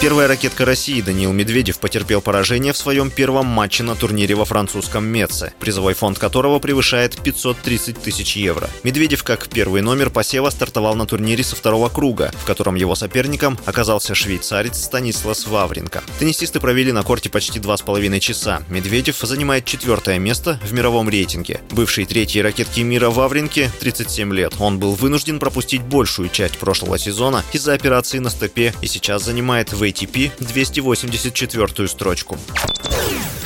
Первая ракетка России Даниил Медведев потерпел поражение в своем первом матче на турнире во французском Меце, призовой фонд которого превышает 530 тысяч евро. Медведев, как первый номер посева, стартовал на турнире со второго круга, в котором его соперником оказался швейцарец Станислас Вавренко. Теннисисты провели на корте почти два с половиной часа. Медведев занимает четвертое место в мировом рейтинге. Бывший третьей ракетки мира Вавренке 37 лет. Он был вынужден пропустить большую часть прошлого сезона из-за операции на стопе и сейчас занимает в ATP 284-ю строчку.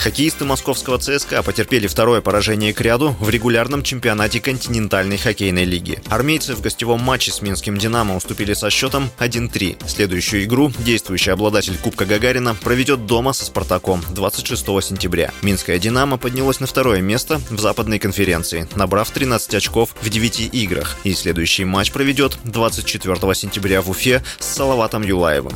Хоккеисты московского ЦСКА потерпели второе поражение к ряду в регулярном чемпионате континентальной хоккейной лиги. Армейцы в гостевом матче с Минским «Динамо» уступили со счетом 1-3. Следующую игру действующий обладатель Кубка Гагарина проведет дома со «Спартаком» 26 сентября. Минская «Динамо» поднялась на второе место в западной конференции, набрав 13 очков в 9 играх. И следующий матч проведет 24 сентября в Уфе с Салаватом Юлаевым.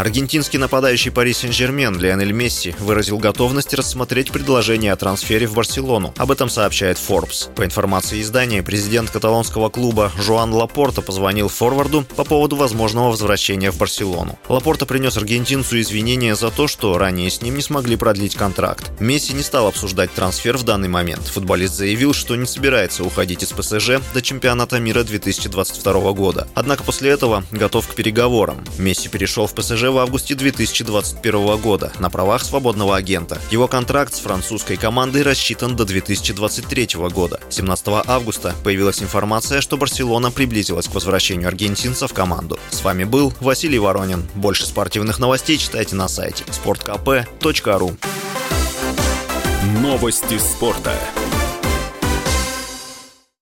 Аргентинский нападающий Пари Сен-Жермен Лионель Месси выразил готовность рассмотреть предложение о трансфере в Барселону. Об этом сообщает Forbes. По информации издания, президент каталонского клуба Жуан Лапорта позвонил форварду по поводу возможного возвращения в Барселону. Лапорта принес аргентинцу извинения за то, что ранее с ним не смогли продлить контракт. Месси не стал обсуждать трансфер в данный момент. Футболист заявил, что не собирается уходить из ПСЖ до чемпионата мира 2022 года. Однако после этого готов к переговорам. Месси перешел в ПСЖ в августе 2021 года на правах свободного агента. Его контракт с французской командой рассчитан до 2023 года. 17 августа появилась информация, что Барселона приблизилась к возвращению аргентинца в команду. С вами был Василий Воронин. Больше спортивных новостей читайте на сайте sportkp.ru Новости спорта.